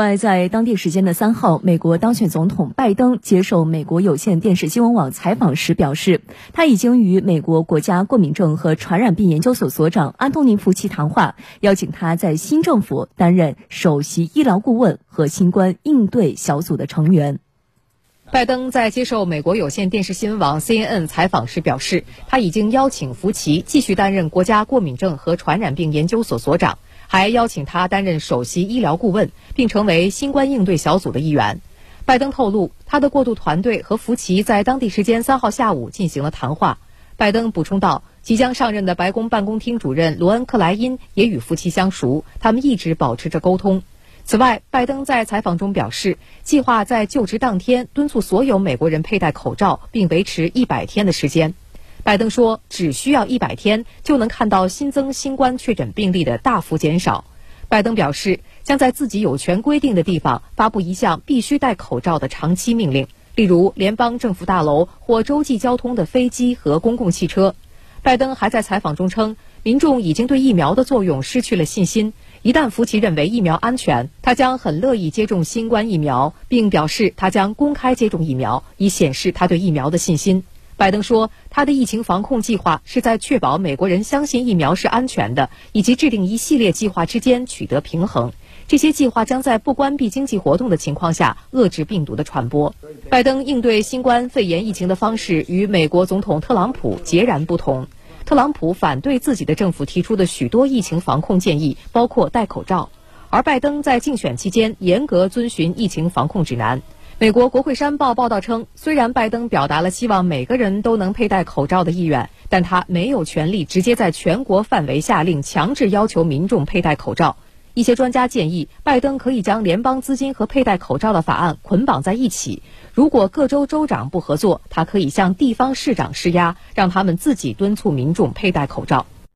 另外，在当地时间的三号，美国当选总统拜登接受美国有线电视新闻网采访时表示，他已经与美国国家过敏症和传染病研究所所长安东尼·福奇谈话，邀请他在新政府担任首席医疗顾问和新冠应对小组的成员。拜登在接受美国有线电视新闻网 CNN 采访时表示，他已经邀请福奇继续担任国家过敏症和传染病研究所所长。还邀请他担任首席医疗顾问，并成为新冠应对小组的一员。拜登透露，他的过渡团队和福奇在当地时间三号下午进行了谈话。拜登补充道，即将上任的白宫办公厅主任罗恩·克莱因也与福奇相熟，他们一直保持着沟通。此外，拜登在采访中表示，计划在就职当天敦促所有美国人佩戴口罩，并维持一百天的时间。拜登说，只需要一百天就能看到新增新冠确诊病例的大幅减少。拜登表示，将在自己有权规定的地方发布一项必须戴口罩的长期命令，例如联邦政府大楼或洲际交通的飞机和公共汽车。拜登还在采访中称，民众已经对疫苗的作用失去了信心。一旦福奇认为疫苗安全，他将很乐意接种新冠疫苗，并表示他将公开接种疫苗，以显示他对疫苗的信心。拜登说，他的疫情防控计划是在确保美国人相信疫苗是安全的，以及制定一系列计划之间取得平衡。这些计划将在不关闭经济活动的情况下遏制病毒的传播。拜登应对新冠肺炎疫情的方式与美国总统特朗普截然不同。特朗普反对自己的政府提出的许多疫情防控建议，包括戴口罩，而拜登在竞选期间严格遵循疫情防控指南。美国国会山报报道称，虽然拜登表达了希望每个人都能佩戴口罩的意愿，但他没有权利直接在全国范围下令强制要求民众佩戴口罩。一些专家建议，拜登可以将联邦资金和佩戴口罩的法案捆绑在一起。如果各州州长不合作，他可以向地方市长施压，让他们自己敦促民众佩戴口罩。